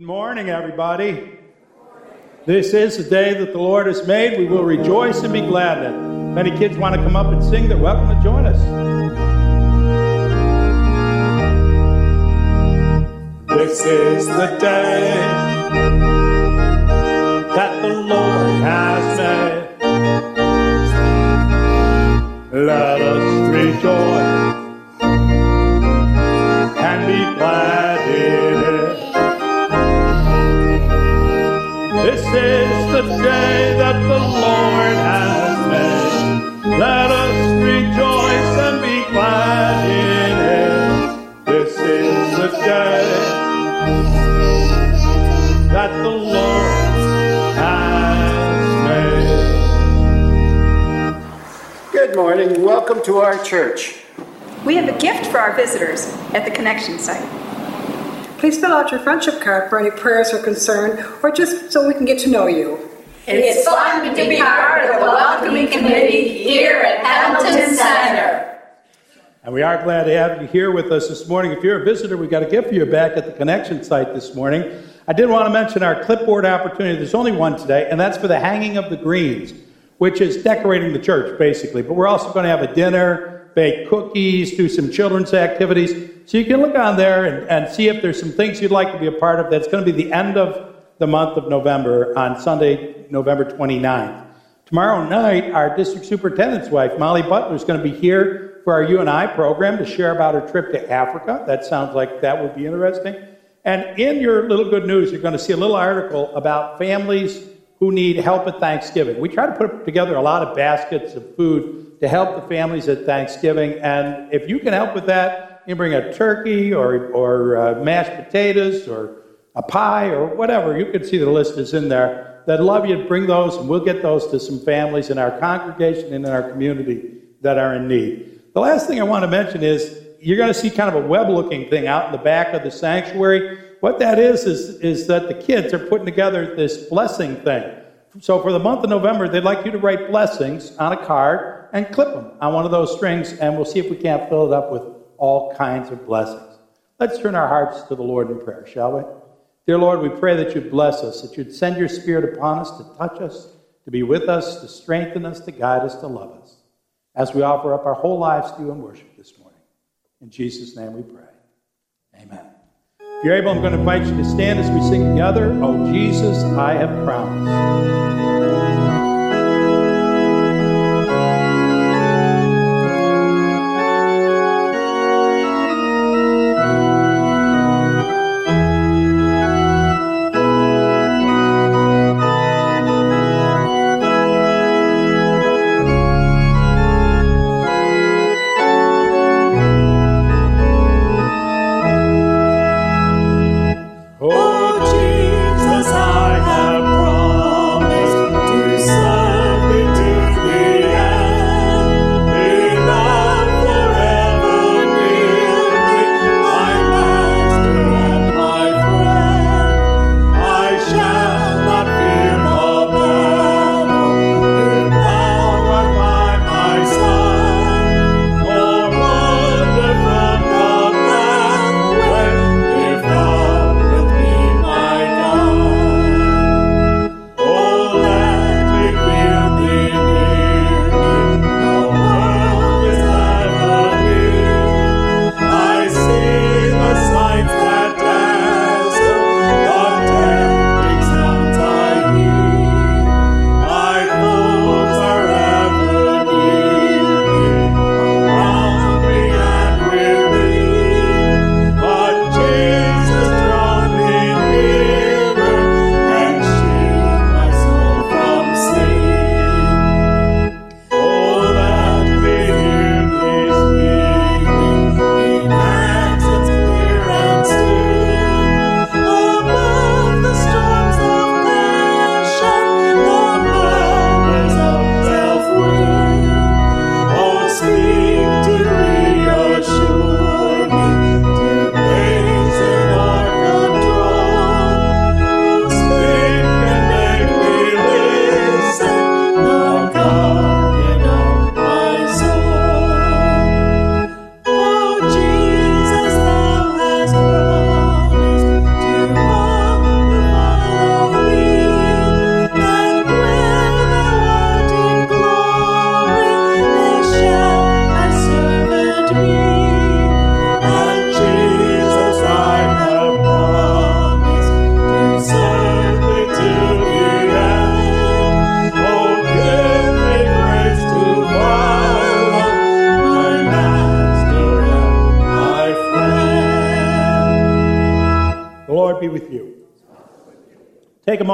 Good morning, everybody. This is the day that the Lord has made. We will rejoice and be glad it. If kids want to come up and sing, they're welcome to join us. This is the day that the Lord has made. Let day that the Lord has made. Let us rejoice and be glad in it. This is the day that the Lord has made. Good morning. Welcome to our church. We have a gift for our visitors at the connection site. Please fill out your friendship card for any prayers or concern, or just so we can get to know you. It's fun to be part of the welcoming committee here at Hamilton Center. And we are glad to have you here with us this morning. If you're a visitor, we've got a gift for you back at the connection site this morning. I did want to mention our clipboard opportunity. There's only one today, and that's for the hanging of the greens, which is decorating the church, basically. But we're also going to have a dinner, bake cookies, do some children's activities. So you can look on there and, and see if there's some things you'd like to be a part of. That's going to be the end of the month of November on Sunday, November 29th. Tomorrow night, our district superintendent's wife, Molly Butler, is going to be here for our U and I program to share about her trip to Africa. That sounds like that would be interesting. And in your little good news, you're going to see a little article about families who need help at Thanksgiving. We try to put together a lot of baskets of food to help the families at Thanksgiving. And if you can help with that, you can bring a turkey or, or uh, mashed potatoes or a pie or whatever. You can see the list is in there. That love you to bring those, and we'll get those to some families in our congregation and in our community that are in need. The last thing I want to mention is you're going to see kind of a web looking thing out in the back of the sanctuary. What that is, is, is that the kids are putting together this blessing thing. So for the month of November, they'd like you to write blessings on a card and clip them on one of those strings, and we'll see if we can't fill it up with all kinds of blessings. Let's turn our hearts to the Lord in prayer, shall we? Dear Lord, we pray that you'd bless us, that you'd send your Spirit upon us to touch us, to be with us, to strengthen us, to guide us, to love us, as we offer up our whole lives to you in worship this morning. In Jesus' name we pray. Amen. If you're able, I'm going to invite you to stand as we sing together, Oh Jesus, I have promised.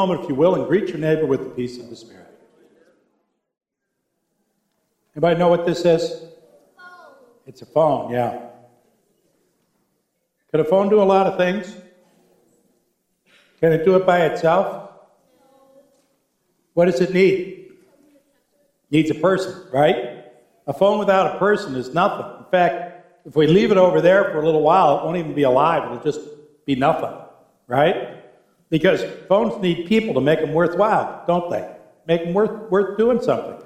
Moment, if you will, and greet your neighbor with the peace of the Spirit. Anybody know what this is? It's a phone, yeah. Could a phone do a lot of things? Can it do it by itself? What does it need? Needs a person, right? A phone without a person is nothing. In fact, if we leave it over there for a little while, it won't even be alive. It'll just be nothing, right? Because phones need people to make them worthwhile, don't they? Make them worth, worth doing something.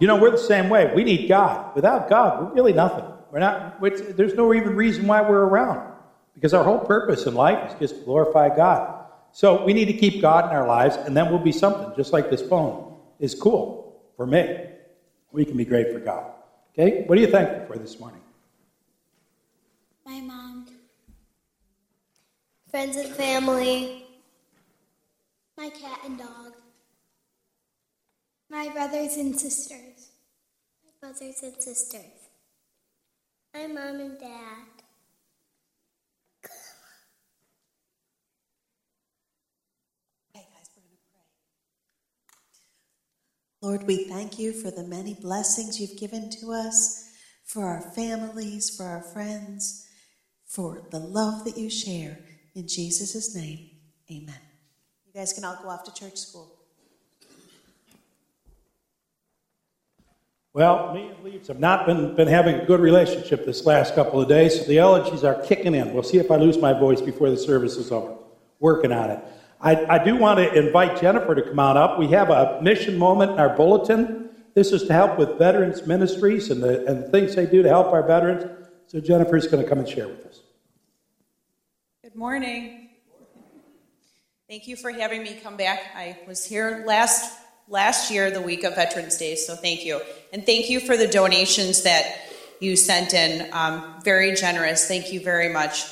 You know, we're the same way. We need God. Without God, we're really nothing. We're not, there's no even reason why we're around. Because our whole purpose in life is just to glorify God. So we need to keep God in our lives, and then we'll be something, just like this phone is cool for me. We can be great for God. Okay? What are you thankful for this morning? My mom, friends and family, my cat and dog, my brothers and sisters, my brothers and sisters, my mom and dad. Lord, we thank you for the many blessings you've given to us, for our families, for our friends, for the love that you share. In Jesus' name, amen. You guys can all go off to church school. Well, me and Leeds have not been, been having a good relationship this last couple of days, so the allergies are kicking in. We'll see if I lose my voice before the service is over. Working on it. I, I do want to invite Jennifer to come on up. We have a mission moment in our bulletin. This is to help with veterans ministries and the, and the things they do to help our veterans. So Jennifer is going to come and share with us. Good morning. Thank you for having me come back. I was here last last year, the week of Veterans Day, so thank you. And thank you for the donations that you sent in. Um, very generous. Thank you very much.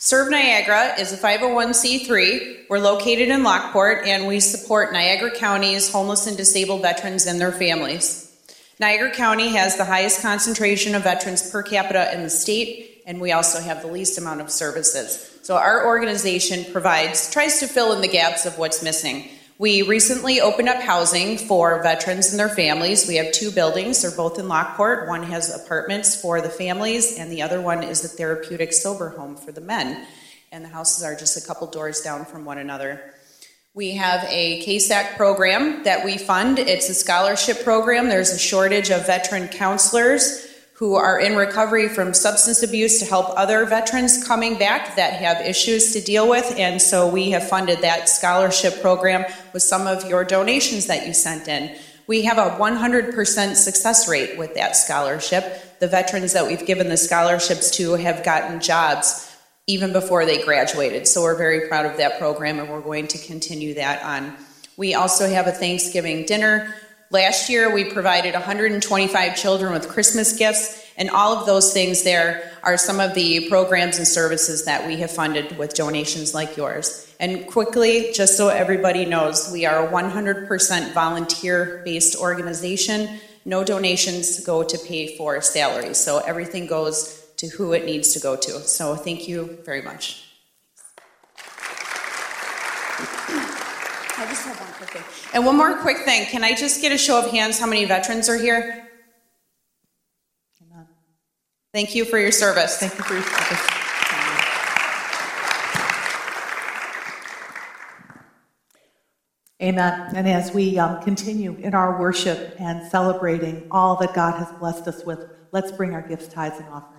SERV Niagara is a 501c3. We're located in Lockport and we support Niagara County's homeless and disabled veterans and their families. Niagara County has the highest concentration of veterans per capita in the state, and we also have the least amount of services. So our organization provides, tries to fill in the gaps of what's missing. We recently opened up housing for veterans and their families. We have two buildings, they're both in Lockport. One has apartments for the families, and the other one is the therapeutic sober home for the men. And the houses are just a couple doors down from one another. We have a CASAC program that we fund. It's a scholarship program. There's a shortage of veteran counselors who are in recovery from substance abuse to help other veterans coming back that have issues to deal with. And so we have funded that scholarship program with some of your donations that you sent in. We have a 100% success rate with that scholarship. The veterans that we've given the scholarships to have gotten jobs even before they graduated. So we're very proud of that program and we're going to continue that on. We also have a Thanksgiving dinner Last year, we provided 125 children with Christmas gifts, and all of those things there are some of the programs and services that we have funded with donations like yours. And quickly, just so everybody knows, we are a 100% volunteer based organization. No donations go to pay for salaries, so everything goes to who it needs to go to. So, thank you very much. And one more quick thing. Can I just get a show of hands how many veterans are here? Thank you for your service. Thank you for your service. Amen. And as we um, continue in our worship and celebrating all that God has blessed us with, let's bring our gifts, tithes, and offerings.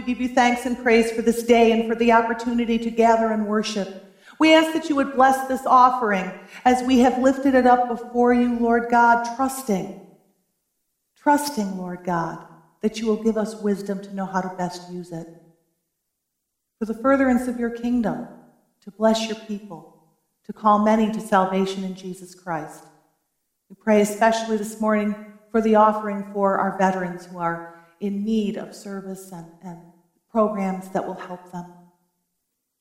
We give you thanks and praise for this day and for the opportunity to gather and worship. We ask that you would bless this offering as we have lifted it up before you, Lord God, trusting, trusting, Lord God, that you will give us wisdom to know how to best use it. For the furtherance of your kingdom, to bless your people, to call many to salvation in Jesus Christ. We pray especially this morning for the offering for our veterans who are in need of service and, and programs that will help them.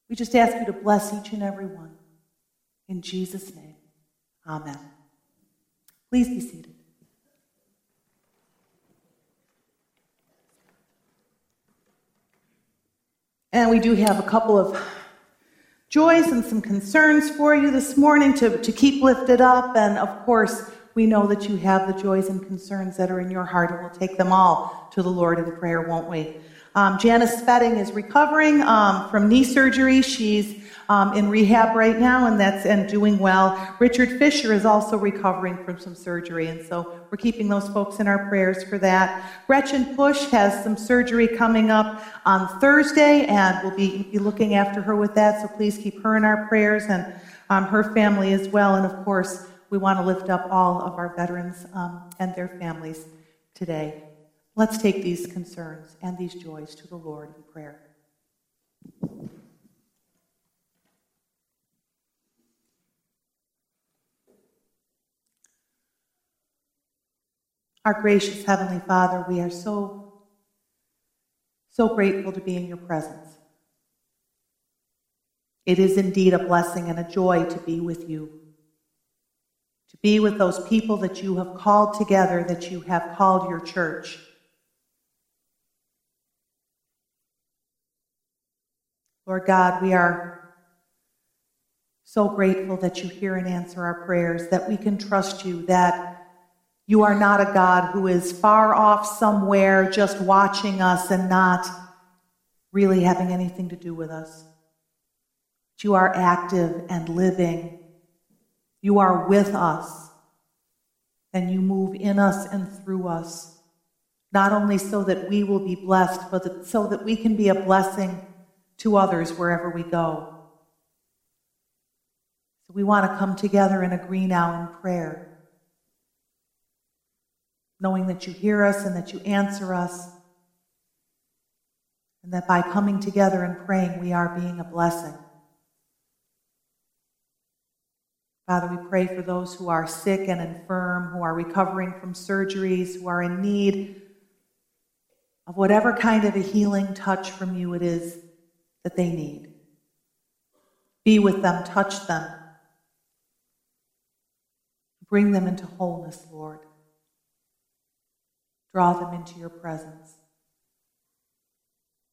We just ask you to bless each and every one. In Jesus' name, amen. Please be seated. And we do have a couple of joys and some concerns for you this morning to, to keep lifted up. And of course, we know that you have the joys and concerns that are in your heart, and we'll take them all to the Lord in prayer, won't we? Um, Janice Spedding is recovering um, from knee surgery. She's um, in rehab right now, and that's and doing well. Richard Fisher is also recovering from some surgery, and so we're keeping those folks in our prayers for that. Gretchen Push has some surgery coming up on Thursday, and we'll be, be looking after her with that. So please keep her in our prayers and um, her family as well. And of course, we want to lift up all of our veterans um, and their families today. Let's take these concerns and these joys to the Lord in prayer. Our gracious Heavenly Father, we are so, so grateful to be in your presence. It is indeed a blessing and a joy to be with you, to be with those people that you have called together, that you have called your church. Lord God, we are so grateful that you hear and answer our prayers, that we can trust you, that you are not a God who is far off somewhere just watching us and not really having anything to do with us. You are active and living. You are with us. And you move in us and through us, not only so that we will be blessed, but so that we can be a blessing to others wherever we go. So we want to come together and agree now in prayer knowing that you hear us and that you answer us, and that by coming together and praying, we are being a blessing. Father, we pray for those who are sick and infirm, who are recovering from surgeries, who are in need of whatever kind of a healing touch from you it is that they need. Be with them, touch them, bring them into wholeness, Lord. Draw them into your presence.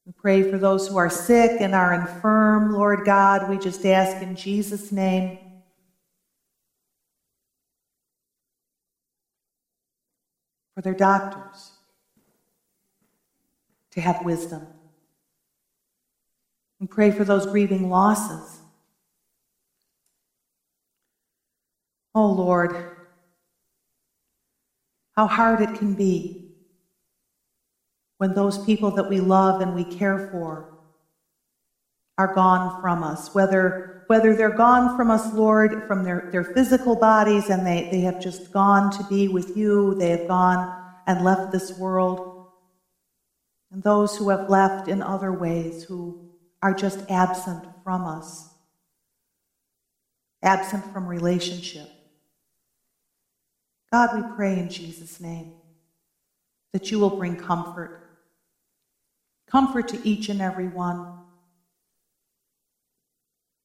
We pray for those who are sick and are infirm, Lord God. We just ask in Jesus' name. For their doctors to have wisdom. We pray for those grieving losses. Oh Lord, how hard it can be when those people that we love and we care for are gone from us, whether, whether they're gone from us, Lord, from their, their physical bodies and they, they have just gone to be with you, they have gone and left this world, and those who have left in other ways, who are just absent from us, absent from relationship. God, we pray in Jesus' name that you will bring comfort Comfort to each and every one.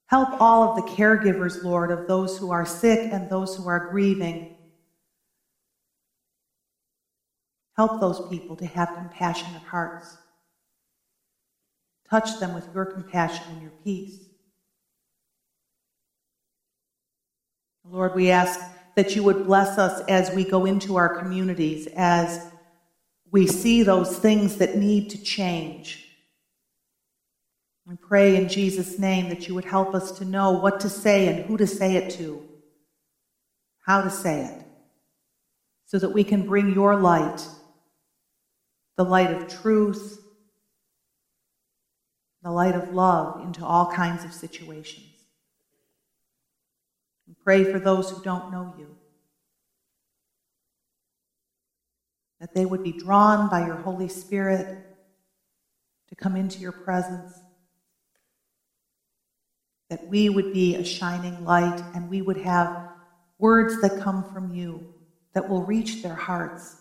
Help all of the caregivers, Lord, of those who are sick and those who are grieving. Help those people to have compassionate hearts. Touch them with your compassion and your peace. Lord, we ask that you would bless us as we go into our communities, as we see those things that need to change. We pray in Jesus' name that you would help us to know what to say and who to say it to, how to say it, so that we can bring your light, the light of truth, the light of love into all kinds of situations. And pray for those who don't know you, that they would be drawn by your Holy Spirit to come into your presence, that we would be a shining light and we would have words that come from you that will reach their hearts,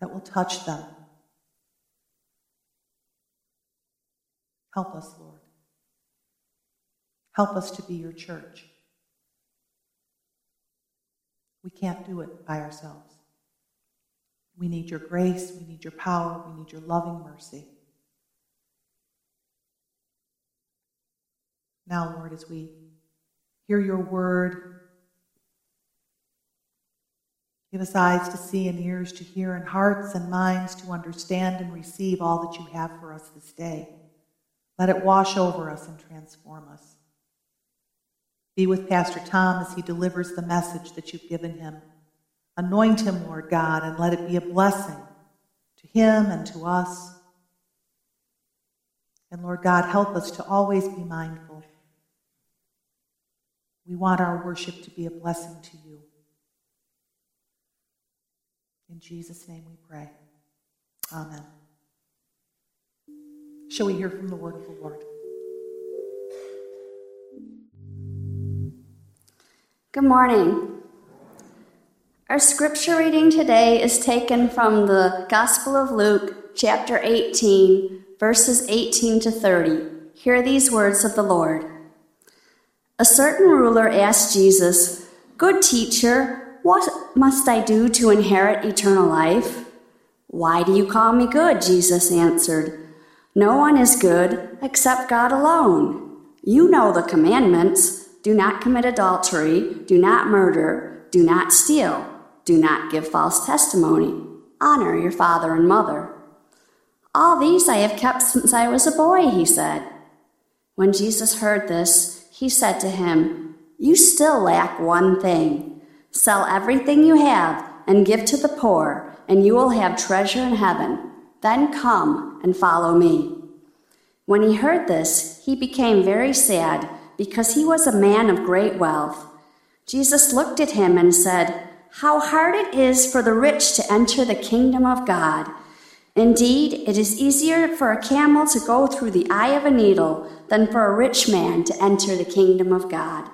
that will touch them. Help us, Lord. Help us to be your church. We can't do it by ourselves. We need your grace, we need your power, we need your loving mercy. Now, Lord, as we hear your word, give us eyes to see and ears to hear and hearts and minds to understand and receive all that you have for us this day. Let it wash over us and transform us. Be with Pastor Tom as he delivers the message that you've given him. Anoint him, Lord God, and let it be a blessing to him and to us. And Lord God, help us to always be mindful. We want our worship to be a blessing to you. In Jesus' name we pray. Amen. Shall we hear from the word of the Lord? Good morning. Our scripture reading today is taken from the Gospel of Luke, chapter 18, verses 18 to 30. Hear these words of the Lord. A certain ruler asked Jesus, Good teacher, what must I do to inherit eternal life? Why do you call me good? Jesus answered. No one is good except God alone. You know the commandments do not commit adultery, do not murder, do not steal, do not give false testimony, honor your father and mother. All these I have kept since I was a boy, he said. When Jesus heard this, he said to him, You still lack one thing. Sell everything you have and give to the poor, and you will have treasure in heaven. Then come and follow me. When he heard this, he became very sad because he was a man of great wealth. Jesus looked at him and said, How hard it is for the rich to enter the kingdom of God. Indeed, it is easier for a camel to go through the eye of a needle than for a rich man to enter the kingdom of God.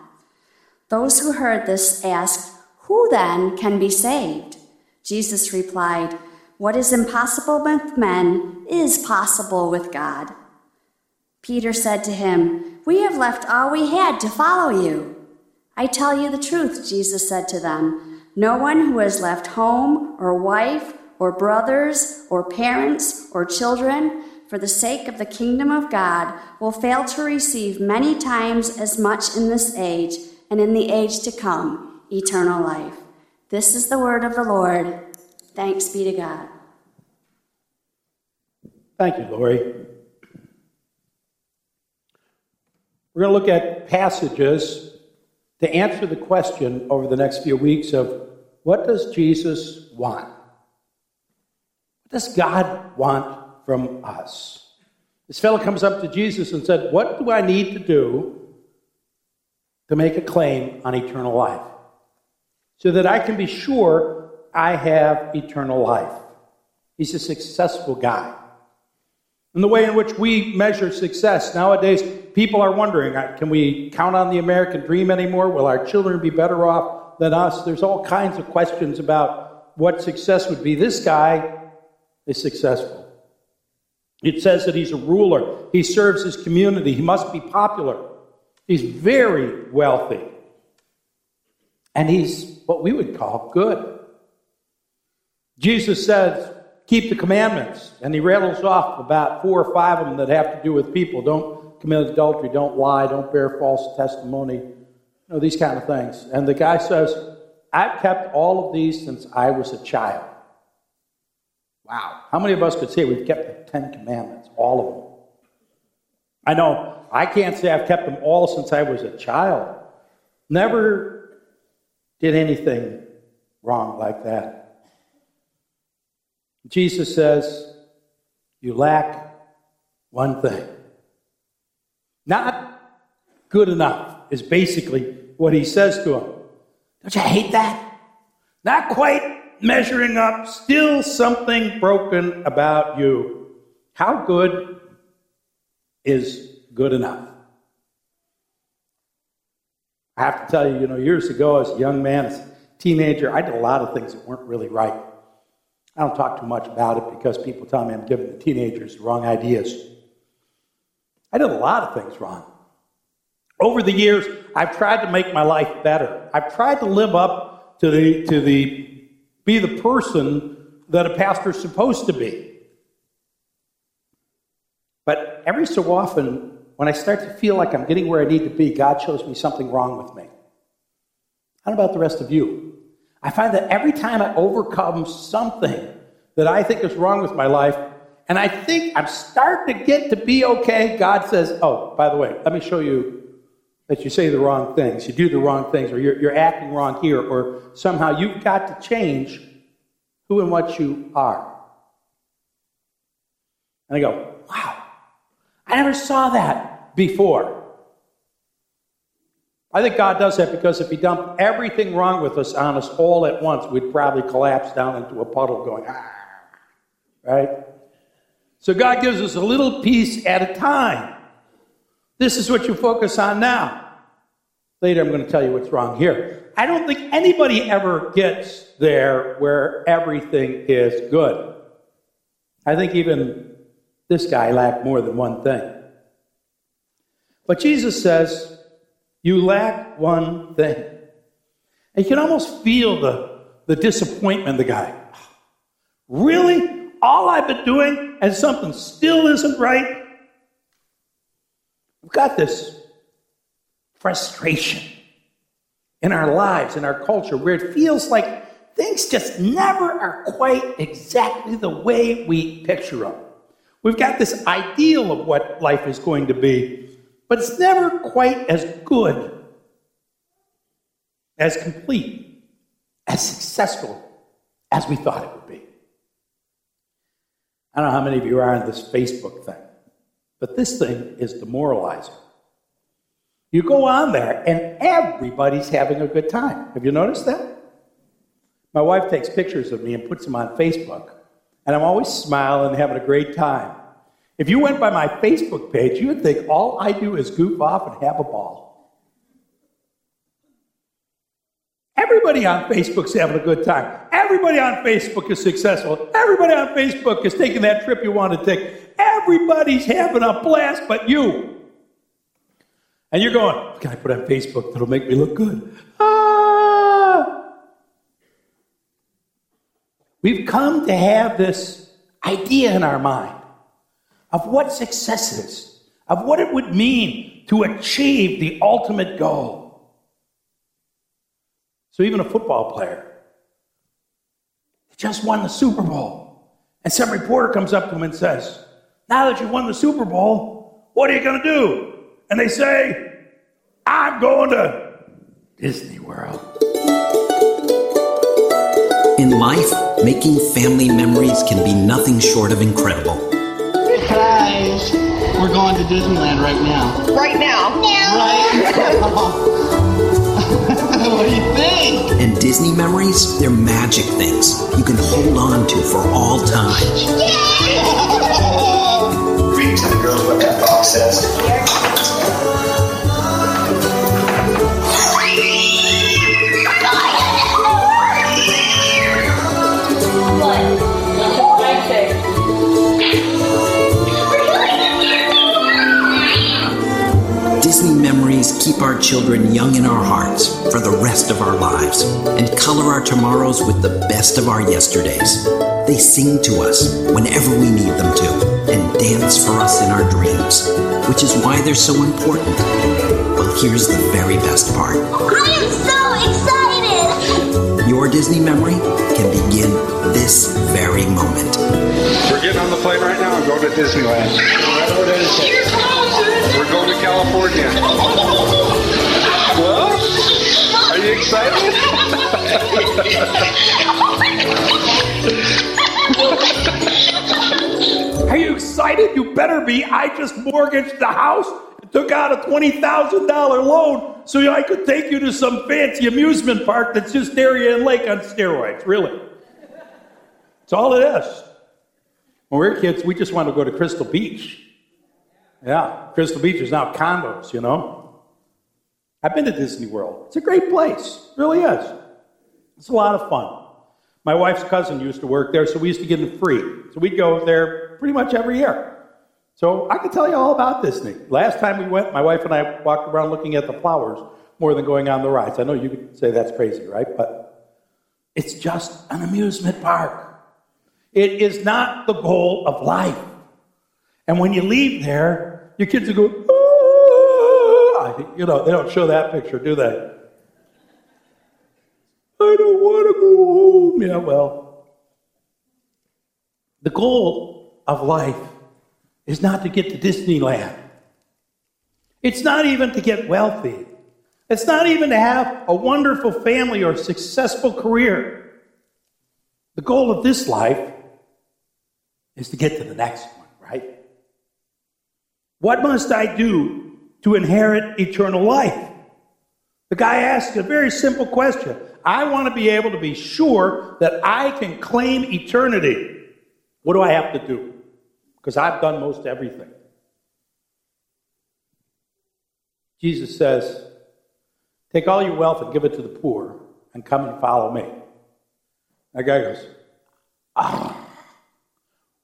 Those who heard this asked, Who then can be saved? Jesus replied, what is impossible with men is possible with God. Peter said to him, We have left all we had to follow you. I tell you the truth, Jesus said to them. No one who has left home or wife or brothers or parents or children for the sake of the kingdom of God will fail to receive many times as much in this age and in the age to come eternal life. This is the word of the Lord. Thanks be to God. Thank you, Lori. We're going to look at passages to answer the question over the next few weeks of what does Jesus want? What does God want from us? This fellow comes up to Jesus and said, What do I need to do to make a claim on eternal life? So that I can be sure I have eternal life. He's a successful guy. And the way in which we measure success nowadays, people are wondering uh, can we count on the American dream anymore? Will our children be better off than us? There's all kinds of questions about what success would be. This guy is successful. It says that he's a ruler, he serves his community, he must be popular. He's very wealthy. And he's what we would call good. Jesus says, keep the commandments. And he rattles off about four or five of them that have to do with people. Don't commit adultery, don't lie, don't bear false testimony, you know, these kind of things. And the guy says, I've kept all of these since I was a child. Wow. How many of us could say we've kept the Ten Commandments? All of them. I know I can't say I've kept them all since I was a child. Never did anything wrong like that. Jesus says, You lack one thing. Not good enough is basically what he says to him. Don't you hate that? Not quite measuring up, still something broken about you. How good is good enough? I have to tell you, you know, years ago as a young man, as a teenager, I did a lot of things that weren't really right. I don't talk too much about it because people tell me I'm giving the teenagers the wrong ideas. I did a lot of things wrong. Over the years, I've tried to make my life better. I've tried to live up to the, to the, be the person that a pastor's supposed to be. But every so often, when I start to feel like I'm getting where I need to be, God shows me something wrong with me. How about the rest of you? I find that every time I overcome something that I think is wrong with my life, and I think I'm starting to get to be okay, God says, Oh, by the way, let me show you that you say the wrong things, you do the wrong things, or you're, you're acting wrong here, or somehow you've got to change who and what you are. And I go, wow, I never saw that before. I think God does that because if He dumped everything wrong with us on us all at once, we'd probably collapse down into a puddle going, ah, right? So God gives us a little piece at a time. This is what you focus on now. Later, I'm going to tell you what's wrong here. I don't think anybody ever gets there where everything is good. I think even this guy lacked more than one thing. But Jesus says, You lack one thing. And you can almost feel the, the disappointment the guy. Really? All I've been doing and something still isn't right? We've got this frustration in our lives, in our culture, where it feels like things just never are quite exactly the way we picture them. We've got this ideal of what life is going to be, but it's never quite as good, as complete, as successful as we thought it would be. I don't know how many of you are on this Facebook thing, but this thing is demoralizing. You go on there, and everybody's having a good time. Have you noticed that? My wife takes pictures of me and puts them on Facebook, and I'm always smiling and having a great time. If you went by my Facebook page, you would think all I do is goof off and have a ball. Everybody on Facebook's having a good time. Everybody on Facebook is successful. Everybody on Facebook is taking that trip you want to take. Everybody's having a blast but you. And you're going, what can I put on Facebook that'll make me look good? Ah! We've come to have this idea in our mind of what success is, of what it would mean to achieve the ultimate goal. So even a football player just won the Super Bowl. And some reporter comes up to him and says, Now that you've won the Super Bowl, what are you going to do? and they say, I'm going to Disney World. In life, making family memories can be nothing short of incredible. Guys, we're going to Disneyland right now. Right now? Right what do you think? And Disney memories, they're magic things you can hold on to for all time. Yeah. Greetings, girls. What that box says. Keep our children young in our hearts for the rest of our lives and color our tomorrows with the best of our yesterdays. They sing to us whenever we need them to and dance for us in our dreams, which is why they're so important. Well, here's the very best part. I am so excited! Your Disney memory can begin this very moment. We're getting on the plane right now and going to Disneyland. We're going to California. Well, are you excited? Are you excited? You better be I just mortgaged the house and took out a $20,000 loan so I could take you to some fancy amusement park that's just Darien Lake on steroids, really. That's all it is. When we were kids, we just wanted to go to Crystal Beach. Yeah, Crystal Beach is now condos, you know. I've been to Disney World. It's a great place. It really is. It's a lot of fun. My wife's cousin used to work there, so we used to get them free. So we'd go there pretty much every year. So I can tell you all about Disney. Last time we went, my wife and I walked around looking at the flowers more than going on the rides. I know you could say that's crazy, right? But it's just an amusement park. It is not the goal of life. And when you leave there, your kids will go, ah! you know, they don't show that picture, do they? I don't want to go home. Yeah, well, the goal of life is not to get to Disneyland. It's not even to get wealthy. It's not even to have a wonderful family or a successful career. The goal of this life is to get to the next one, right? What must I do to inherit eternal life? The guy asked a very simple question. I want to be able to be sure that I can claim eternity. What do I have to do? Because I've done most everything. Jesus says, Take all your wealth and give it to the poor, and come and follow me. That guy goes, Ah,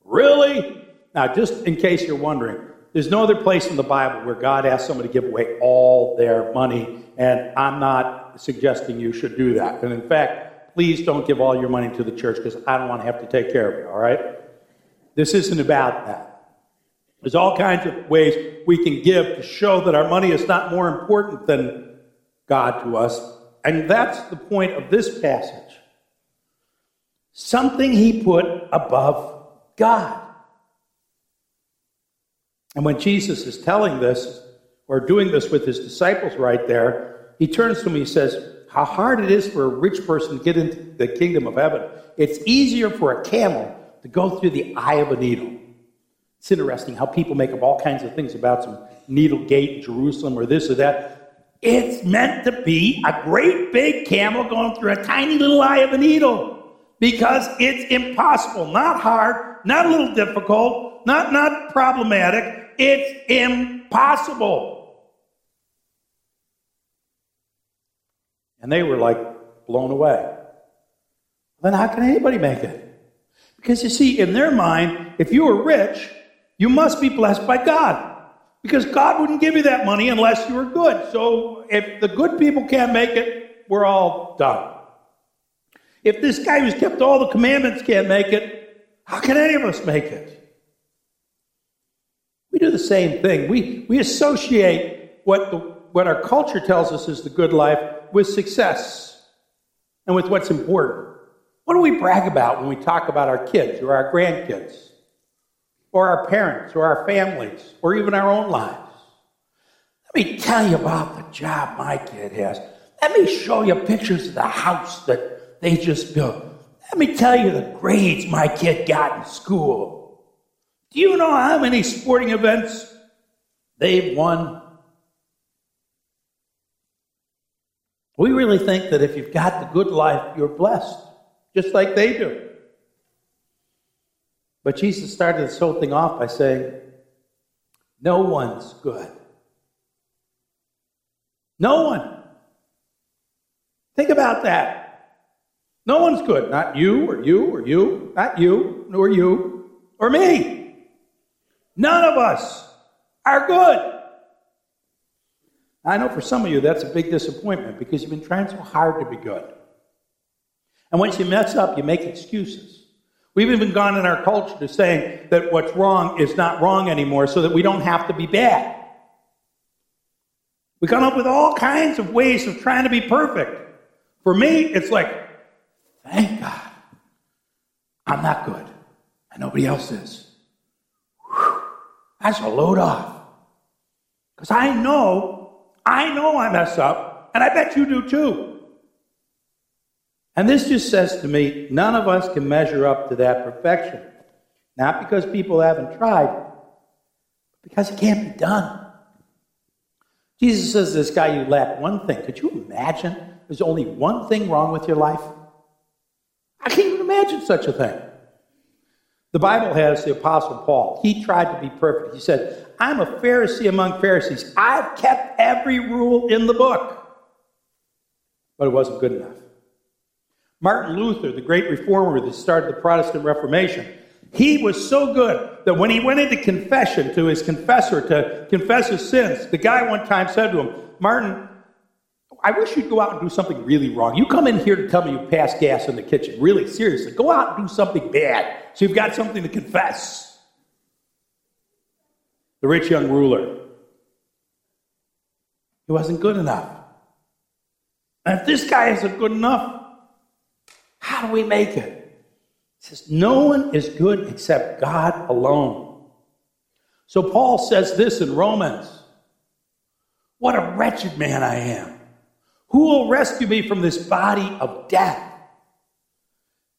really? Now, just in case you're wondering, there's no other place in the Bible where God asks somebody to give away all their money, and I'm not suggesting you should do that. And in fact, please don't give all your money to the church because I don't want to have to take care of you, all right? This isn't about that. There's all kinds of ways we can give to show that our money is not more important than God to us. And that's the point of this passage. Something he put above God. And when Jesus is telling this, or doing this with his disciples right there, he turns to me and says, How hard it is for a rich person to get into the kingdom of heaven. It's easier for a camel to go through the eye of a needle. It's interesting how people make up all kinds of things about some needle gate in Jerusalem or this or that. It's meant to be a great big camel going through a tiny little eye of a needle because it's impossible, not hard, not a little difficult, not, not problematic. It's impossible. And they were like blown away. Then how can anybody make it? Because you see, in their mind, if you were rich, you must be blessed by God. Because God wouldn't give you that money unless you were good. So if the good people can't make it, we're all done. If this guy who's kept all the commandments can't make it, how can any of us make it? We do the same thing. We, we associate what, the, what our culture tells us is the good life with success and with what's important. What do we brag about when we talk about our kids or our grandkids or our parents or our families or even our own lives? Let me tell you about the job my kid has. Let me show you pictures of the house that they just built. Let me tell you the grades my kid got in school. Do you know how many sporting events they've won? We really think that if you've got the good life, you're blessed, just like they do. But Jesus started this whole thing off by saying, No one's good. No one. Think about that. No one's good. Not you or you or you, not you, nor you, or me. None of us are good. I know for some of you that's a big disappointment because you've been trying so hard to be good. And once you mess up, you make excuses. We've even gone in our culture to saying that what's wrong is not wrong anymore so that we don't have to be bad. We come up with all kinds of ways of trying to be perfect. For me, it's like, thank God I'm not good and nobody else is. That's a load off. Because I know, I know I mess up, and I bet you do too. And this just says to me none of us can measure up to that perfection. Not because people haven't tried, but because it can't be done. Jesus says this guy, You lack one thing. Could you imagine there's only one thing wrong with your life? I can't even imagine such a thing. The Bible has the Apostle Paul. He tried to be perfect. He said, I'm a Pharisee among Pharisees. I've kept every rule in the book. But it wasn't good enough. Martin Luther, the great reformer that started the Protestant Reformation, he was so good that when he went into confession to his confessor to confess his sins, the guy one time said to him, Martin, I wish you'd go out and do something really wrong. You come in here to tell me you passed gas in the kitchen. Really, seriously. Go out and do something bad so you've got something to confess. The rich young ruler. He wasn't good enough. And if this guy isn't good enough, how do we make it? He says, No one is good except God alone. So Paul says this in Romans What a wretched man I am. Who will rescue me from this body of death?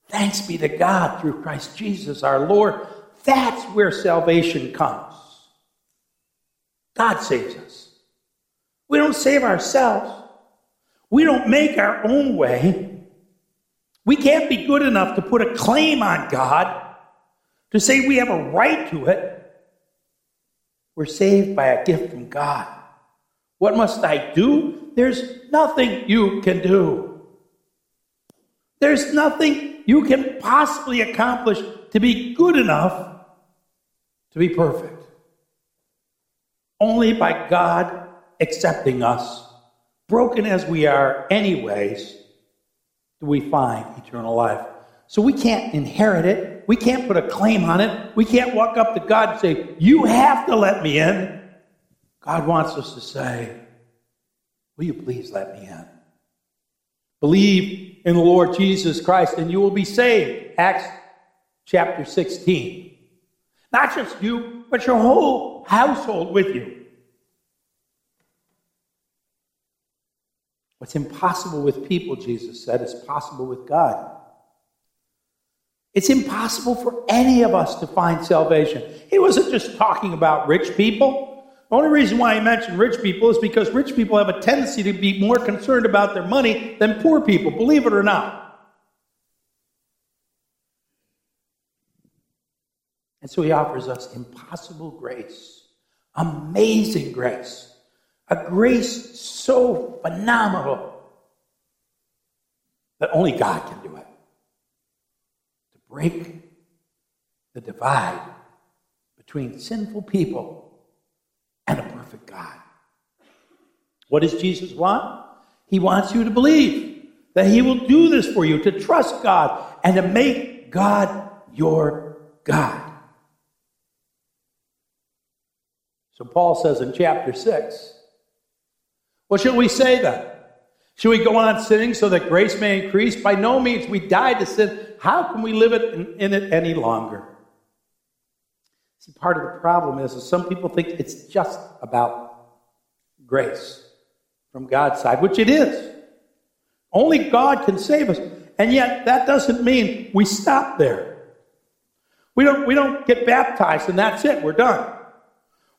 Thanks be to God through Christ Jesus our Lord. That's where salvation comes. God saves us. We don't save ourselves. We don't make our own way. We can't be good enough to put a claim on God to say we have a right to it. We're saved by a gift from God. What must I do? There's nothing you can do. There's nothing you can possibly accomplish to be good enough to be perfect. Only by God accepting us, broken as we are, anyways, do we find eternal life. So we can't inherit it. We can't put a claim on it. We can't walk up to God and say, You have to let me in. God wants us to say, Will you please let me in? Believe in the Lord Jesus Christ and you will be saved. Acts chapter 16. Not just you, but your whole household with you. What's impossible with people, Jesus said, is possible with God. It's impossible for any of us to find salvation. He wasn't just talking about rich people. The only reason why I mentioned rich people is because rich people have a tendency to be more concerned about their money than poor people, believe it or not. And so he offers us impossible grace, amazing grace, a grace so phenomenal that only God can do it. To break the divide between sinful people and a perfect God. What does Jesus want? He wants you to believe that He will do this for you, to trust God, and to make God your God. So Paul says in chapter 6, what shall we say then? Should we go on sinning so that grace may increase? By no means. We died to sin. How can we live in it any longer? See, part of the problem is, is some people think it's just about grace from God's side, which it is. Only God can save us. And yet, that doesn't mean we stop there. We don't, we don't get baptized and that's it, we're done.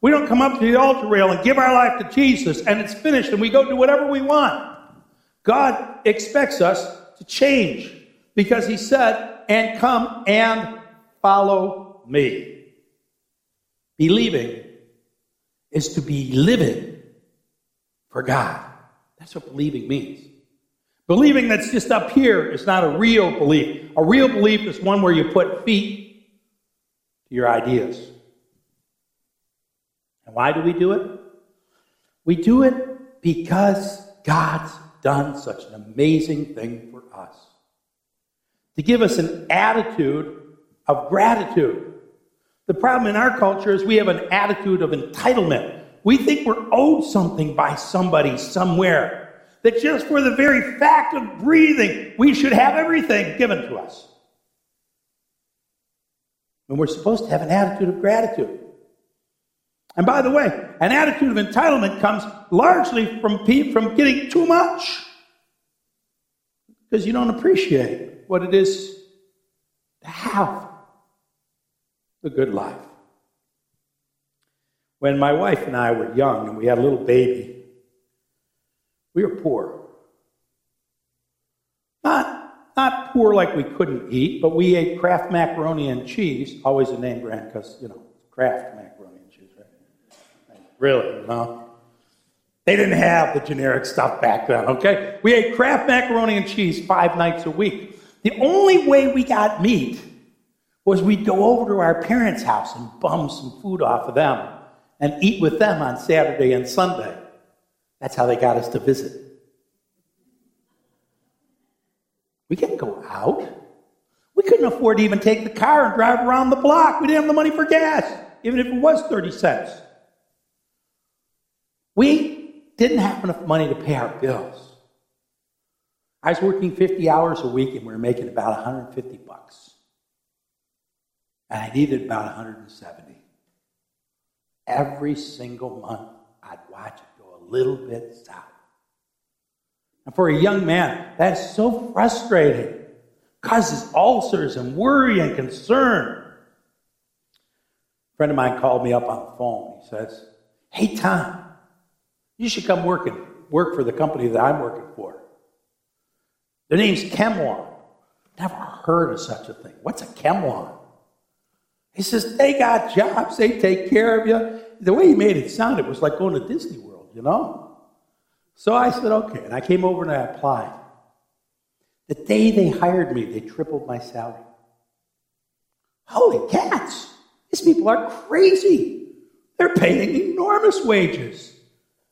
We don't come up to the altar rail and give our life to Jesus and it's finished and we go do whatever we want. God expects us to change because He said, and come and follow me. Believing is to be living for God. That's what believing means. Believing that's just up here is not a real belief. A real belief is one where you put feet to your ideas. And why do we do it? We do it because God's done such an amazing thing for us. To give us an attitude of gratitude. The problem in our culture is we have an attitude of entitlement. We think we're owed something by somebody somewhere. That just for the very fact of breathing, we should have everything given to us. And we're supposed to have an attitude of gratitude. And by the way, an attitude of entitlement comes largely from, from getting too much because you don't appreciate what it is to have the good life. When my wife and I were young and we had a little baby, we were poor. Not, not poor like we couldn't eat, but we ate Kraft macaroni and cheese, always a name brand because, you know, Kraft macaroni and cheese, right? Really, know? They didn't have the generic stuff back then, okay? We ate Kraft macaroni and cheese five nights a week. The only way we got meat was we'd go over to our parents' house and bum some food off of them and eat with them on Saturday and Sunday. That's how they got us to visit. We couldn't go out. We couldn't afford to even take the car and drive around the block. We didn't have the money for gas, even if it was 30 cents. We didn't have enough money to pay our bills. I was working 50 hours a week and we were making about 150 bucks. And I needed about 170. Every single month, I'd watch it go a little bit south. And for a young man, that's so frustrating. Causes ulcers and worry and concern. A friend of mine called me up on the phone. He says, Hey, Tom, you should come work, and work for the company that I'm working for. Their name's ChemLawn. Never heard of such a thing. What's a ChemLawn? He says, they got jobs, they take care of you. The way he made it sound, it was like going to Disney World, you know? So I said, okay. And I came over and I applied. The day they hired me, they tripled my salary. Holy cats! These people are crazy. They're paying enormous wages.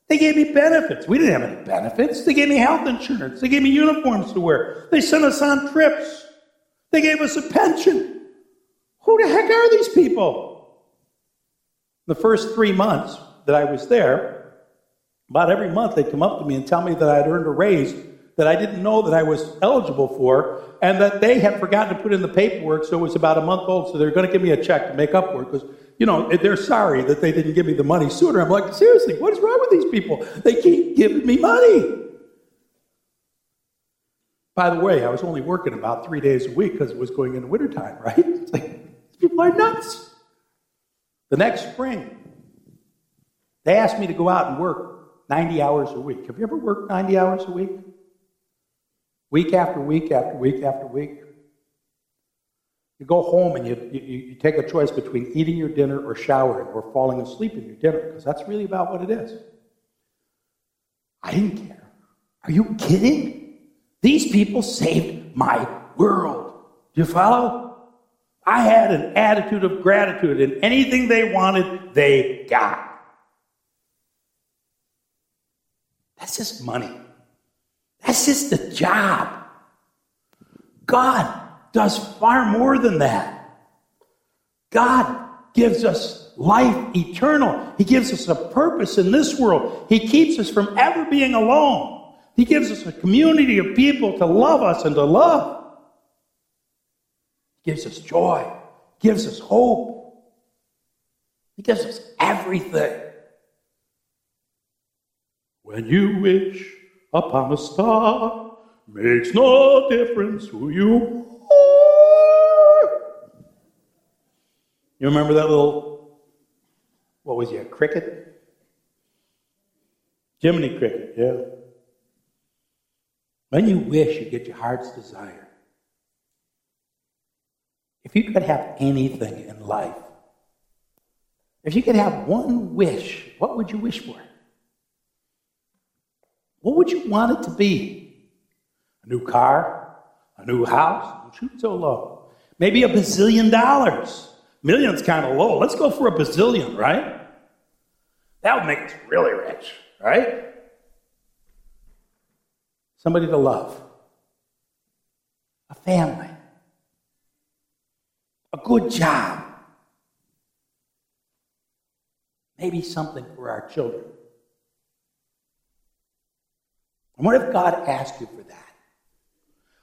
They gave me benefits. We didn't have any benefits. They gave me health insurance. They gave me uniforms to wear. They sent us on trips. They gave us a pension. Who the heck are these people? The first three months that I was there, about every month, they'd come up to me and tell me that I'd earned a raise that I didn't know that I was eligible for, and that they had forgotten to put in the paperwork, so it was about a month old, so they're going to give me a check to make up for it, because, you know, they're sorry that they didn't give me the money sooner. I'm like, seriously, what is wrong with these people? They keep giving me money. By the way, I was only working about three days a week because it was going into wintertime, right? It's like, people are nuts. The next spring, they asked me to go out and work 90 hours a week. Have you ever worked 90 hours a week? Week after week after week after week. You go home and you, you, you take a choice between eating your dinner or showering or falling asleep in your dinner, because that's really about what it is. I didn't care. Are you kidding? These people saved my world. Do you follow? I had an attitude of gratitude, and anything they wanted, they got. That's just money. That's just the job. God does far more than that. God gives us life eternal. He gives us a purpose in this world. He keeps us from ever being alone. He gives us a community of people to love us and to love. Gives us joy, gives us hope. He gives us everything. When you wish upon a star, makes no difference who you are. You remember that little, what was he, a cricket? Jiminy cricket, yeah. When you wish, you get your heart's desire. If you could have anything in life, if you could have one wish, what would you wish for? What would you want it to be? A new car? A new house? Don't shoot so low. Maybe a bazillion dollars. Million's kind of low. Let's go for a bazillion, right? That would make us really rich, right? Somebody to love. A family. A good job. Maybe something for our children. And what if God asked you for that?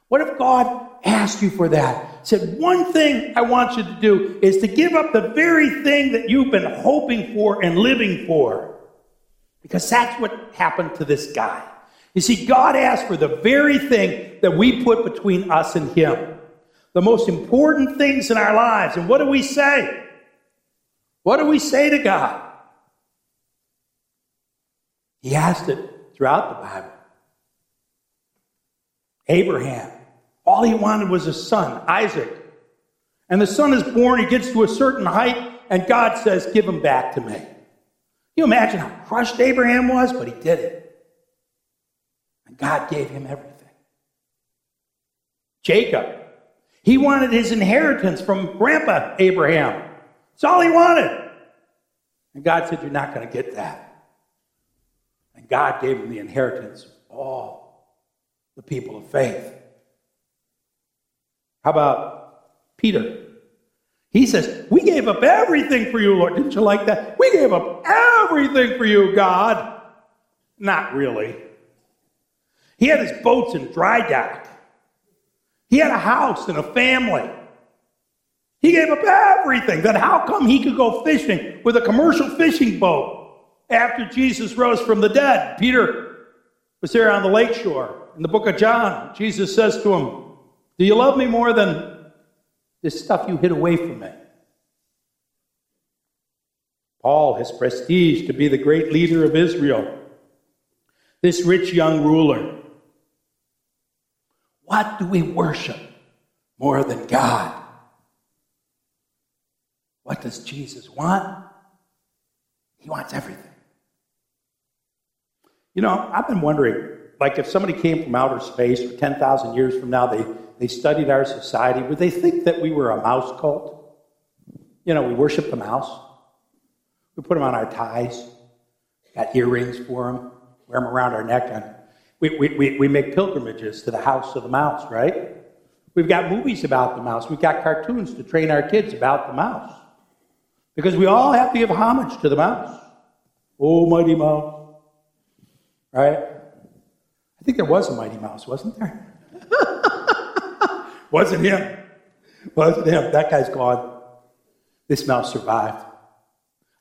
What if God asked you for that? Said, one thing I want you to do is to give up the very thing that you've been hoping for and living for. Because that's what happened to this guy. You see, God asked for the very thing that we put between us and Him. The most important things in our lives. And what do we say? What do we say to God? He asked it throughout the Bible. Abraham, all he wanted was a son, Isaac. And the son is born, he gets to a certain height, and God says, Give him back to me. You imagine how crushed Abraham was, but he did it. And God gave him everything. Jacob, he wanted his inheritance from Grandpa Abraham. That's all he wanted. And God said, You're not going to get that. And God gave him the inheritance of all the people of faith. How about Peter? He says, We gave up everything for you, Lord. Didn't you like that? We gave up everything for you, God. Not really. He had his boats in dry dock, he had a house and a family. He gave up everything. Then how come he could go fishing with a commercial fishing boat after Jesus rose from the dead? Peter was there on the lake shore. In the book of John, Jesus says to him, Do you love me more than this stuff you hid away from me? Paul has prestige to be the great leader of Israel. This rich young ruler. What do we worship more than God? What does Jesus want? He wants everything. You know, I've been wondering, like if somebody came from outer space or 10,000 years from now, they, they studied our society, would they think that we were a mouse cult? You know, we worship the mouse. We put them on our ties, got earrings for them, wear them around our neck. And we, we, we, we make pilgrimages to the house of the mouse, right? We've got movies about the mouse. We've got cartoons to train our kids about the mouse. Because we all have to give homage to the mouse. Oh, Mighty Mouse. Right? I think there was a Mighty Mouse, wasn't there? wasn't him. Wasn't him. That guy's gone. This mouse survived.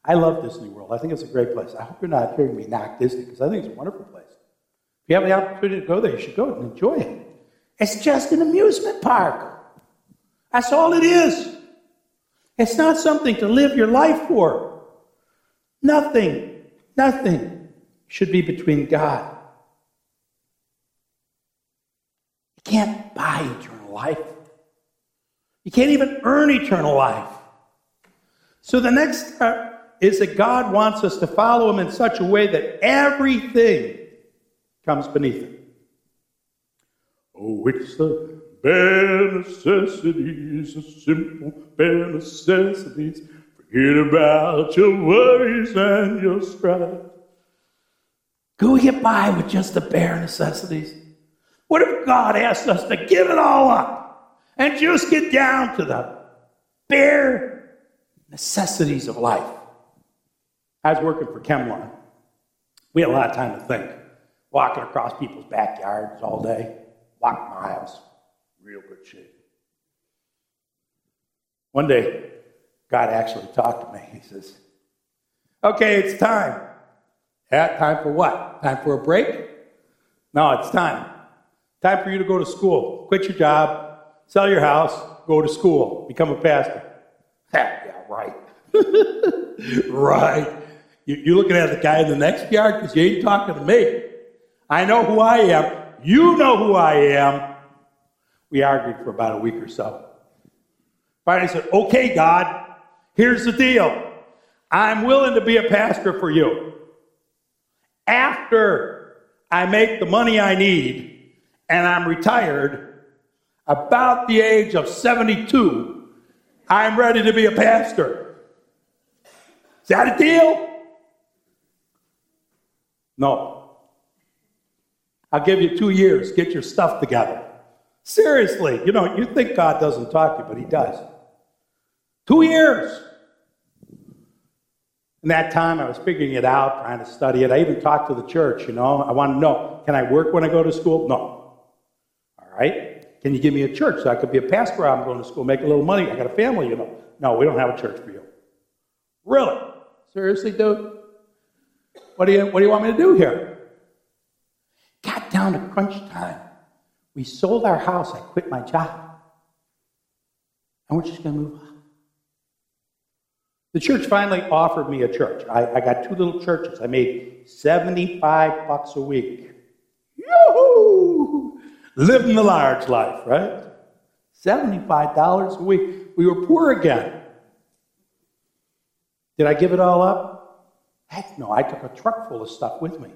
I love Disney World. I think it's a great place. I hope you're not hearing me knock Disney because I think it's a wonderful place. If you have the opportunity to go there, you should go and enjoy it. It's just an amusement park. That's all it is. It's not something to live your life for. Nothing, nothing should be between God. You can't buy eternal life. You can't even earn eternal life. So the next step is that God wants us to follow Him in such a way that everything comes beneath it. Oh, it's the bare necessities, the simple bare necessities. Forget about your worries and your strife. Could we get by with just the bare necessities? What if God asked us to give it all up and just get down to the bare necessities of life? I was working for ChemLawn. We had a lot of time to think, walking across people's backyards all day, walk miles, real good shape. One day, God actually talked to me. He says, Okay, it's time. Yeah, time for what? Time for a break? No, it's time. Time for you to go to school. Quit your job, sell your house, go to school, become a pastor. yeah, right. right. You, are looking at the guy in the next yard because you ain't talking to me. I know who I am. You know who I am. We argued for about a week or so. Finally said, Okay, God, here's the deal. I'm willing to be a pastor for you. After I make the money I need and I'm retired, about the age of 72, I'm ready to be a pastor. Is that a deal? No. I'll give you two years. Get your stuff together. Seriously, you know, you think God doesn't talk to you, but He does. Two years. In that time, I was figuring it out, trying to study it. I even talked to the church, you know. I want to know can I work when I go to school? No. All right. Can you give me a church so I could be a pastor I'm going to school, make a little money? I got a family, you know. No, we don't have a church for you. Really? Seriously, dude? What do you, what do you want me to do here? Got down to crunch time. We sold our house. I quit my job. And we're just going to move on. The church finally offered me a church. I, I got two little churches. I made 75 bucks a week. Yoo-hoo! Living the large life, right? $75 a week. We were poor again. Did I give it all up? Heck no, I took a truck full of stuff with me.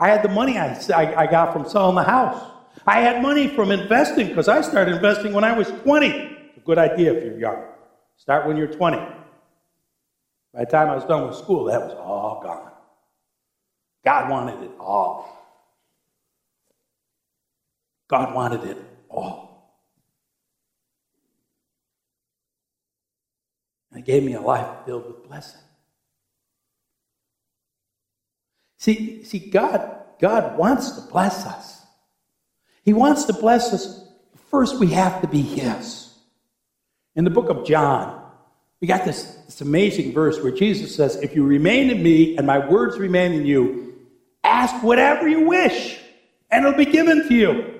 I had the money I, I, I got from selling the house. I had money from investing because I started investing when I was 20. It's a good idea if you're young. Start when you're 20. By the time I was done with school, that was all gone. God wanted it all. God wanted it all. And gave me a life filled with blessing. See, see, God, God wants to bless us. He wants to bless us. First, we have to be His. In the book of John, we got this, this amazing verse where Jesus says, If you remain in me and my words remain in you, ask whatever you wish, and it'll be given to you.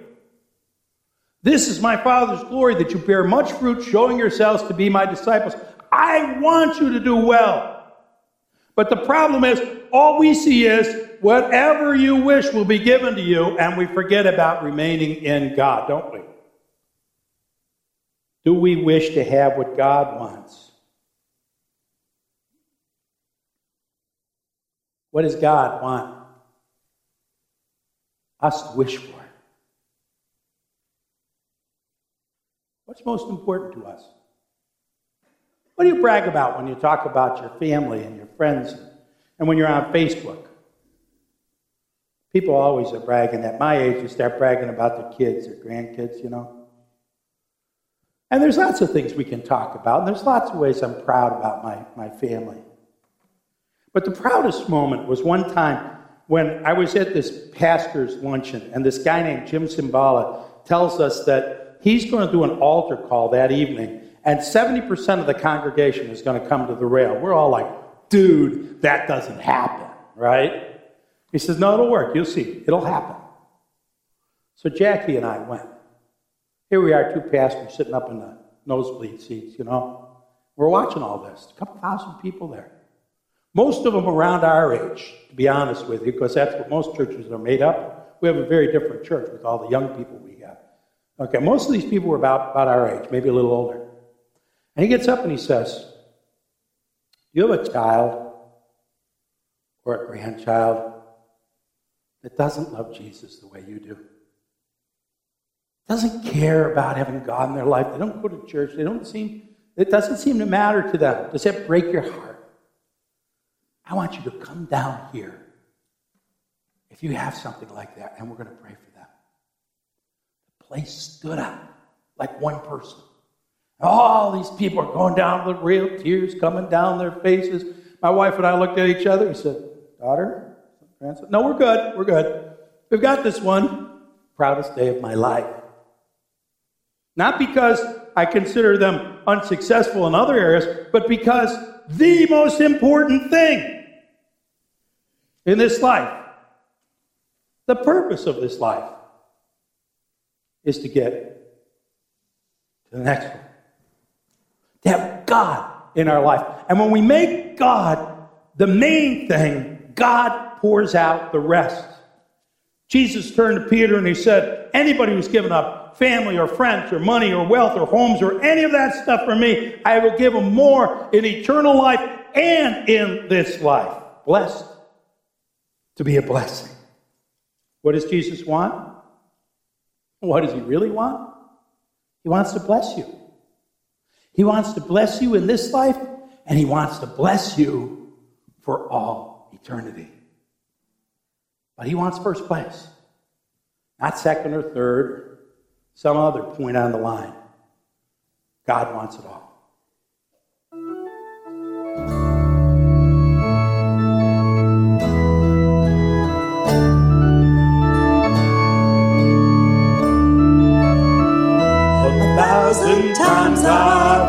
This is my Father's glory that you bear much fruit, showing yourselves to be my disciples. I want you to do well. But the problem is, all we see is whatever you wish will be given to you, and we forget about remaining in God, don't we? Do we wish to have what God wants? What does God want us to wish for? What's most important to us? What do you brag about when you talk about your family and your friends and when you're on Facebook? People always are bragging. At my age, you start bragging about their kids or grandkids, you know. And there's lots of things we can talk about, and there's lots of ways I'm proud about my, my family. But the proudest moment was one time when I was at this pastor's luncheon, and this guy named Jim Cymbala tells us that he's going to do an altar call that evening, and 70% of the congregation is going to come to the rail. We're all like, dude, that doesn't happen, right? He says, no, it'll work. You'll see. It'll happen. So Jackie and I went. Here we are, two pastors sitting up in the nosebleed seats, you know. We're watching all this. A couple thousand people there. Most of them around our age, to be honest with you, because that's what most churches are made up of. We have a very different church with all the young people we have. Okay, most of these people were about, about our age, maybe a little older. And he gets up and he says, Do you have a child or a grandchild that doesn't love Jesus the way you do? Doesn't care about having God in their life. They don't go to church. They don't seem, it doesn't seem to matter to them. Does that break your heart? I want you to come down here if you have something like that, and we're going to pray for them. The place stood up like one person. All these people are going down the rail, tears coming down their faces. My wife and I looked at each other and said, Daughter, grandson, no, we're good, we're good. We've got this one. Proudest day of my life. Not because I consider them unsuccessful in other areas, but because the most important thing in this life. The purpose of this life is to get to the next one. God in our life. And when we make God the main thing, God pours out the rest. Jesus turned to Peter and he said, Anybody who's given up family or friends or money or wealth or homes or any of that stuff for me, I will give them more in eternal life and in this life. Blessed to be a blessing. What does Jesus want? What does he really want? He wants to bless you. He wants to bless you in this life, and he wants to bless you for all eternity. But he wants first place, not second or third, some other point on the line. God wants it all. thousand times I've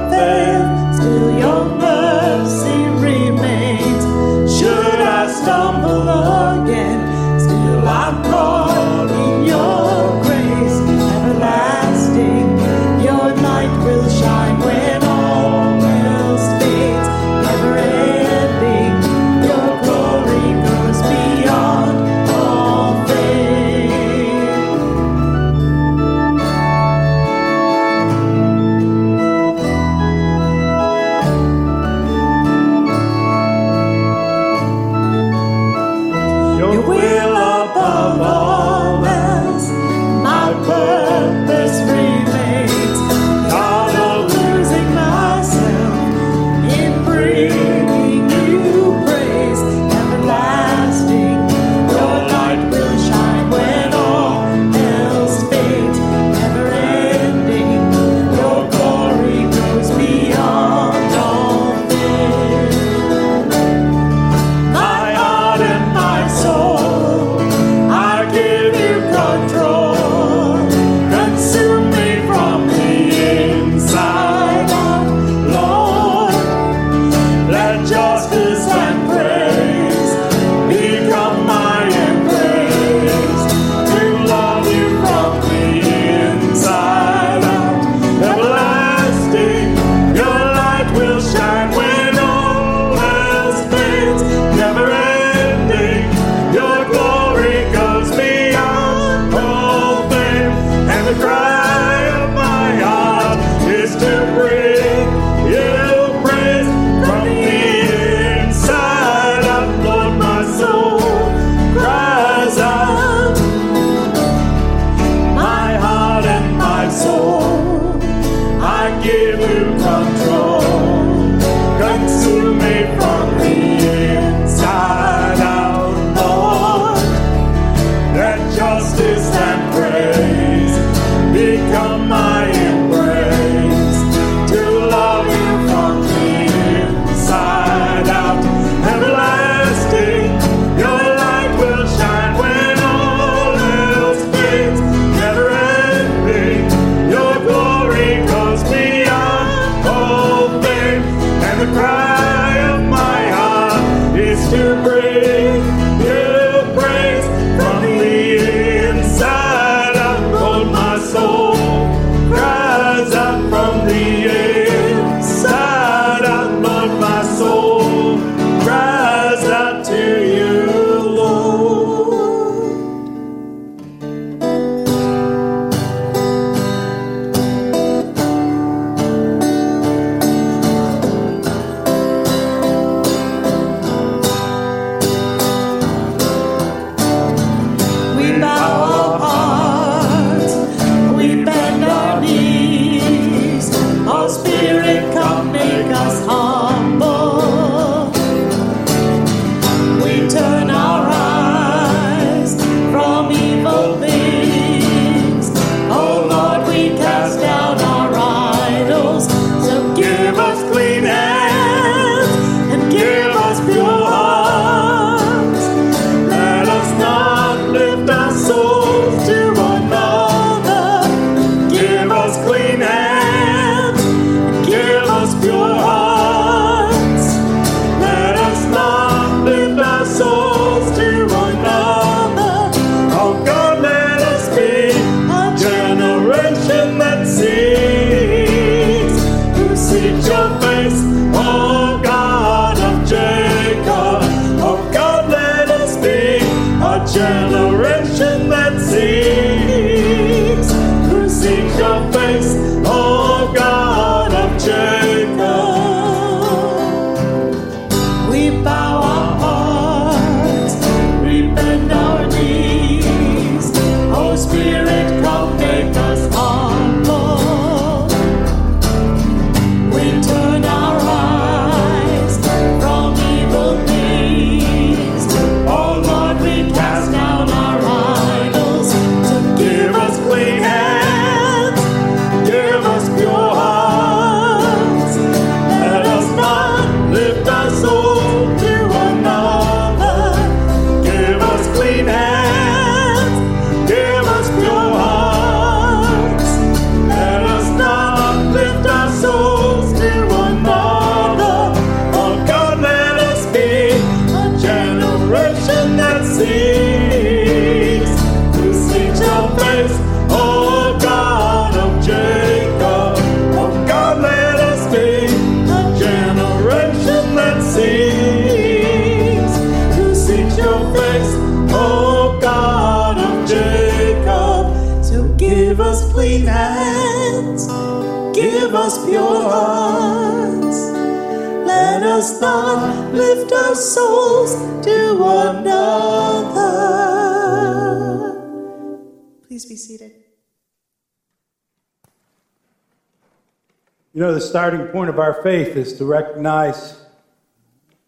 You know, the starting point of our faith is to recognize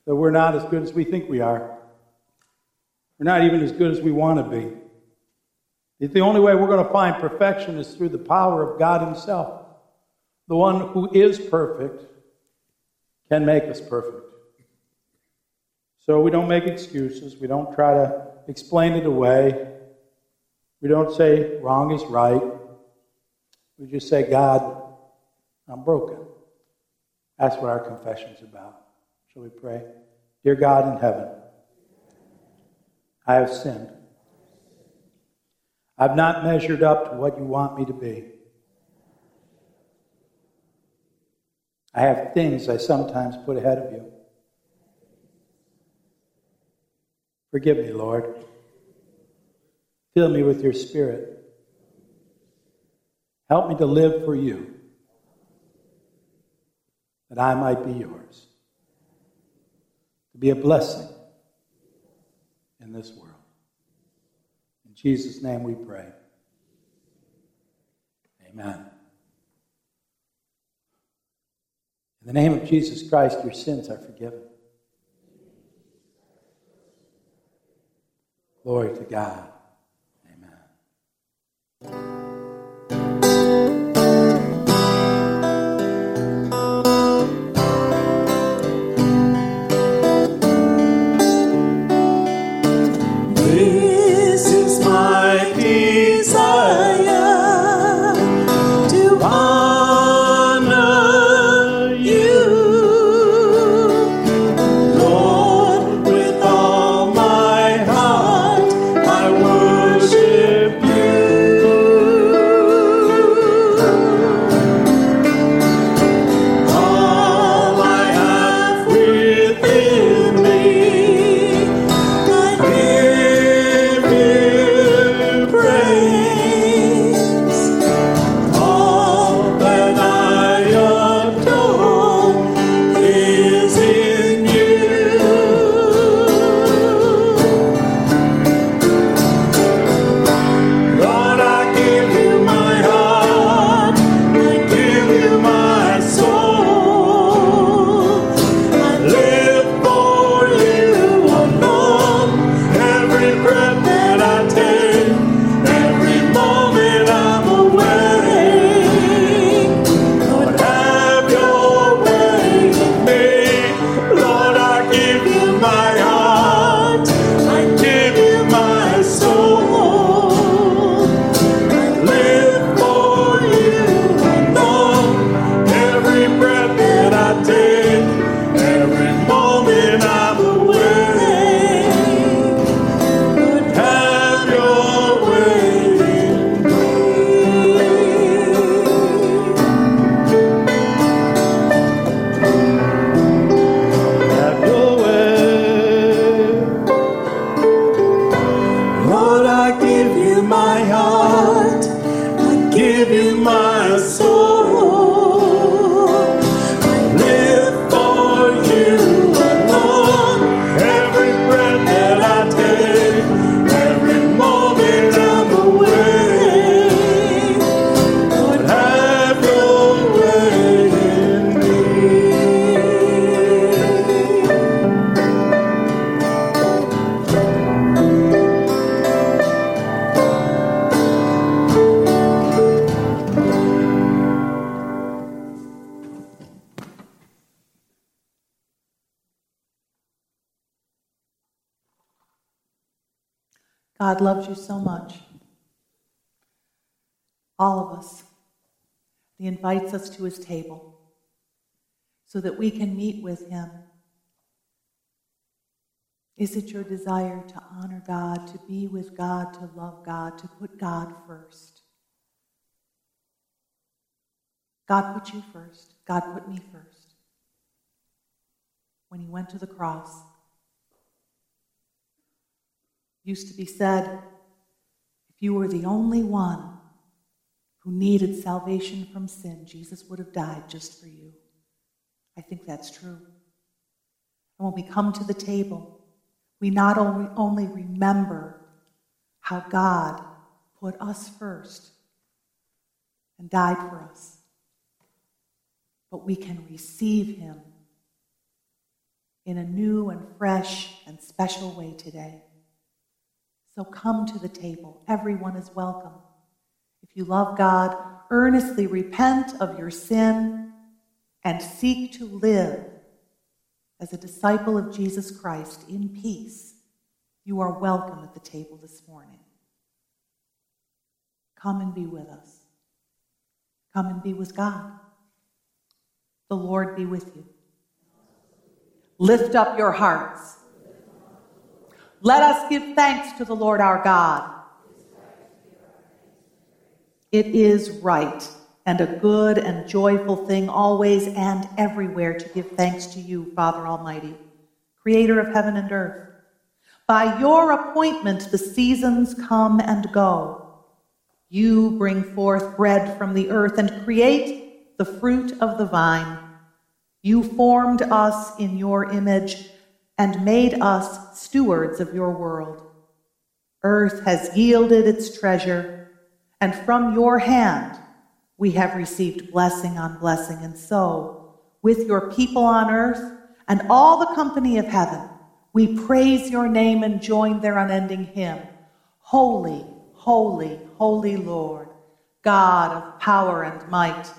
that we're not as good as we think we are. We're not even as good as we want to be. The only way we're going to find perfection is through the power of God Himself. The one who is perfect can make us perfect. So we don't make excuses. We don't try to explain it away. We don't say wrong is right. We just say, God, I'm broken. That's what our confession's about. Shall we pray? Dear God in heaven, I have sinned. I've not measured up to what you want me to be. I have things I sometimes put ahead of you. Forgive me, Lord. Fill me with your spirit. Help me to live for you, that I might be yours, to be a blessing in this world. In Jesus' name we pray. Amen. In the name of Jesus Christ, your sins are forgiven. Glory to God. This invites us to his table so that we can meet with him. Is it your desire to honor God, to be with God, to love God, to put God first? God put you first. God put me first. When he went to the cross, used to be said, if you were the only one who needed salvation from sin, Jesus would have died just for you. I think that's true. And when we come to the table, we not only, only remember how God put us first and died for us, but we can receive Him in a new and fresh and special way today. So come to the table. Everyone is welcome. If you love God, earnestly repent of your sin and seek to live as a disciple of Jesus Christ in peace. You are welcome at the table this morning. Come and be with us. Come and be with God. The Lord be with you. Lift up your hearts. Let us give thanks to the Lord our God. It is right and a good and joyful thing always and everywhere to give thanks to you, Father Almighty, creator of heaven and earth. By your appointment, the seasons come and go. You bring forth bread from the earth and create the fruit of the vine. You formed us in your image and made us stewards of your world. Earth has yielded its treasure, and from your hand we have received blessing on blessing. And so, with your people on earth and all the company of heaven, we praise your name and join their unending hymn Holy, holy, holy Lord, God of power and might.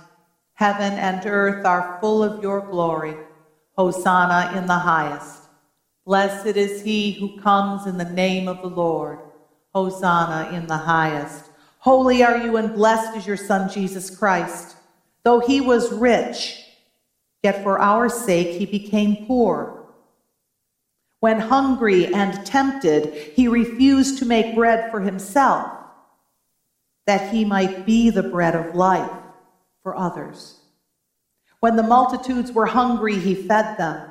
Heaven and earth are full of your glory. Hosanna in the highest. Blessed is he who comes in the name of the Lord. Hosanna in the highest. Holy are you and blessed is your Son, Jesus Christ. Though he was rich, yet for our sake he became poor. When hungry and tempted, he refused to make bread for himself, that he might be the bread of life for others. When the multitudes were hungry, he fed them.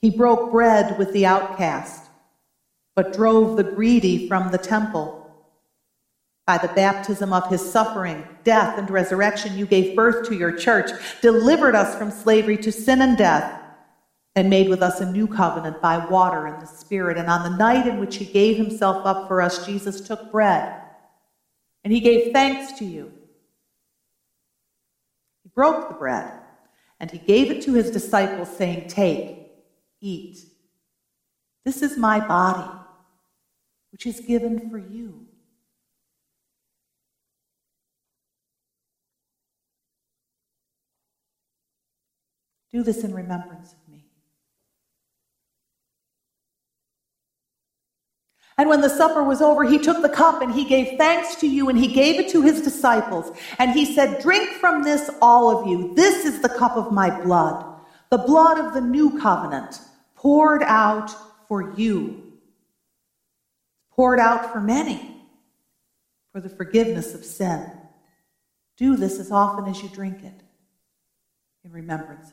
He broke bread with the outcast, but drove the greedy from the temple. By the baptism of his suffering, death, and resurrection, you gave birth to your church, delivered us from slavery to sin and death, and made with us a new covenant by water and the Spirit. And on the night in which he gave himself up for us, Jesus took bread, and he gave thanks to you. He broke the bread, and he gave it to his disciples, saying, Take eat. This is my body, which is given for you. Do this in remembrance of me. And when the supper was over, he took the cup and he gave thanks to you and he gave it to his disciples. And he said, Drink from this, all of you. This is the cup of my blood, the blood of the new covenant poured out for you, poured out for many for the forgiveness of sin. Do this as often as you drink it in remembrance.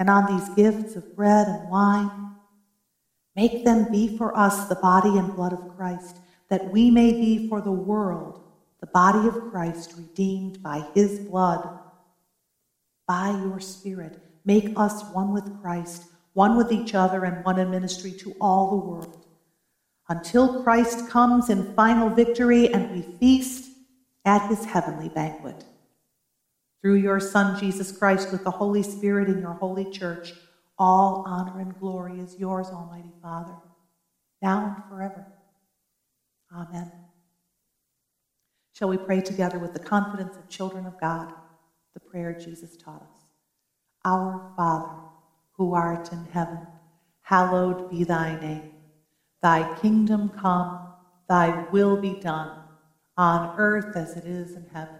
And on these gifts of bread and wine, make them be for us the body and blood of Christ, that we may be for the world the body of Christ redeemed by his blood. By your Spirit, make us one with Christ one with each other and one in ministry to all the world, until Christ comes in final victory and we feast at his heavenly banquet. Through your Son, Jesus Christ, with the Holy Spirit in your holy church, all honor and glory is yours, Almighty Father, now and forever. Amen. Shall we pray together with the confidence of children of God, the prayer Jesus taught us? Our Father, who art in heaven, hallowed be thy name. Thy kingdom come, thy will be done, on earth as it is in heaven.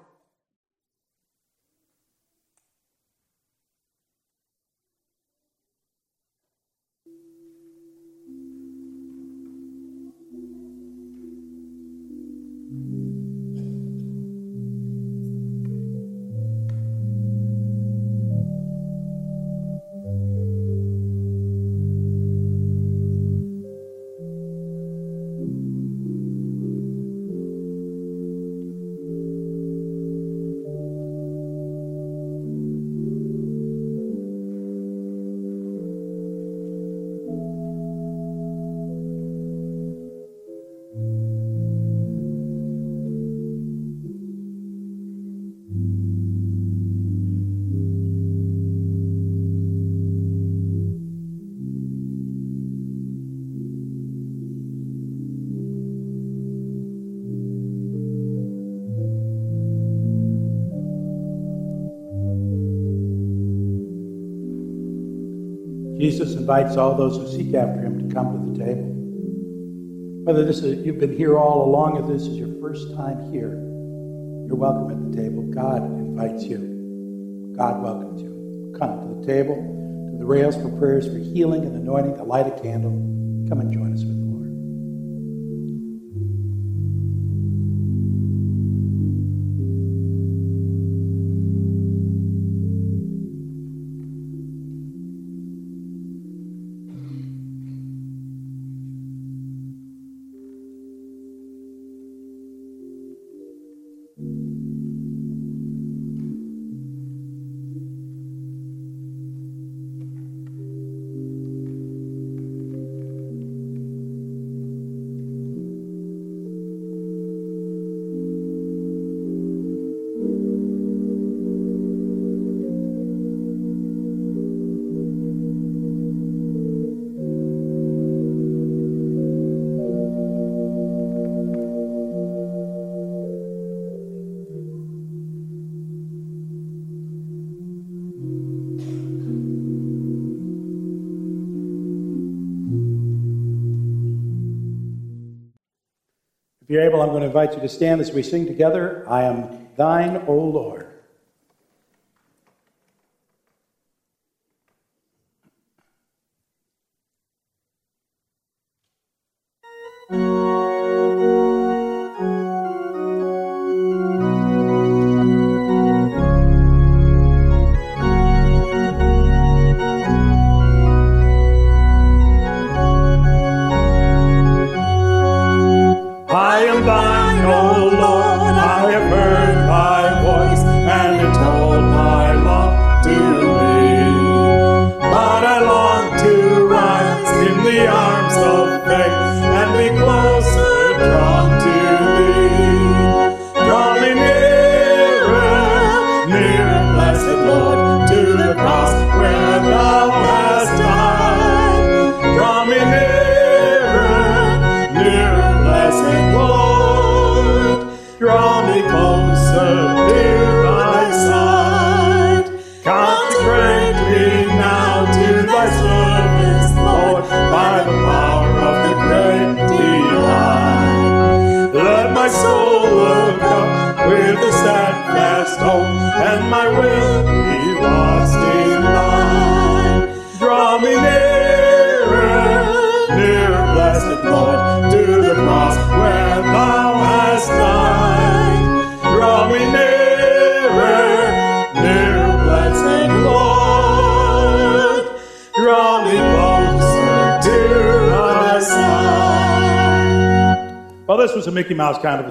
Invites all those who seek after him to come to the table. Whether this is, you've been here all along or this is your first time here, you're welcome at the table. God invites you. God welcomes you. Come to the table, to the rails for prayers for healing and anointing, to light a candle. Come and join us with If you're able, I'm going to invite you to stand as we sing together I am thine, O Lord.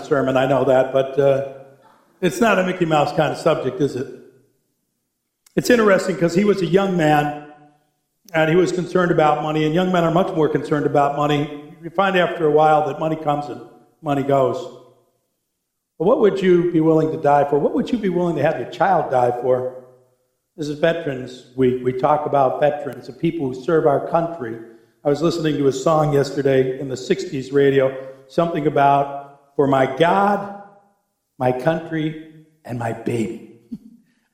Of sermon, I know that, but uh, it's not a Mickey Mouse kind of subject, is it? It's interesting because he was a young man and he was concerned about money, and young men are much more concerned about money. You find after a while that money comes and money goes. But what would you be willing to die for? What would you be willing to have your child die for? This is Veterans Week. We talk about veterans, the people who serve our country. I was listening to a song yesterday in the 60s radio, something about, for my God, my country, and my baby.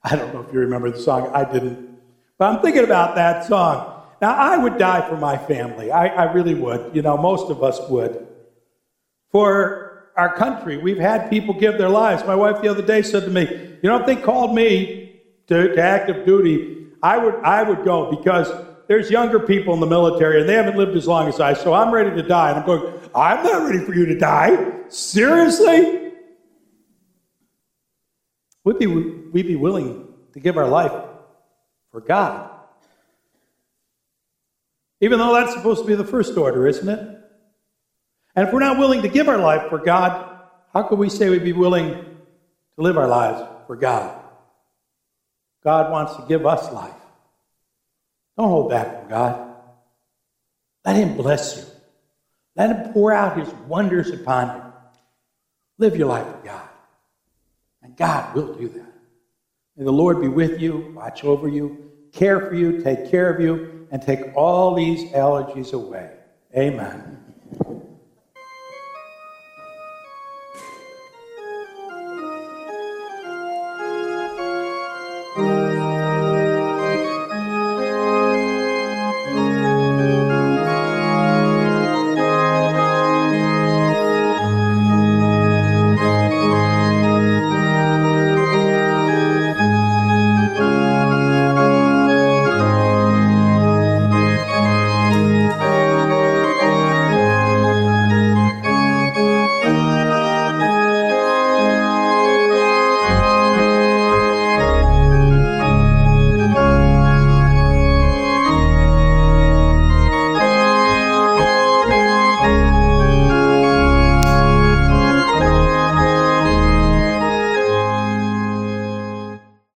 I don't know if you remember the song. I didn't. But I'm thinking about that song. Now, I would die for my family. I, I really would. You know, most of us would. For our country, we've had people give their lives. My wife the other day said to me, You know, if they called me to, to active duty, I would, I would go because there's younger people in the military and they haven't lived as long as I, so I'm ready to die. And I'm going, I'm not ready for you to die. Seriously? We'd be, we'd be willing to give our life for God. Even though that's supposed to be the first order, isn't it? And if we're not willing to give our life for God, how could we say we'd be willing to live our lives for God? God wants to give us life. Don't hold back from God. Let Him bless you. Let Him pour out His wonders upon you. Live your life with God. And God will do that. May the Lord be with you, watch over you, care for you, take care of you, and take all these allergies away. Amen.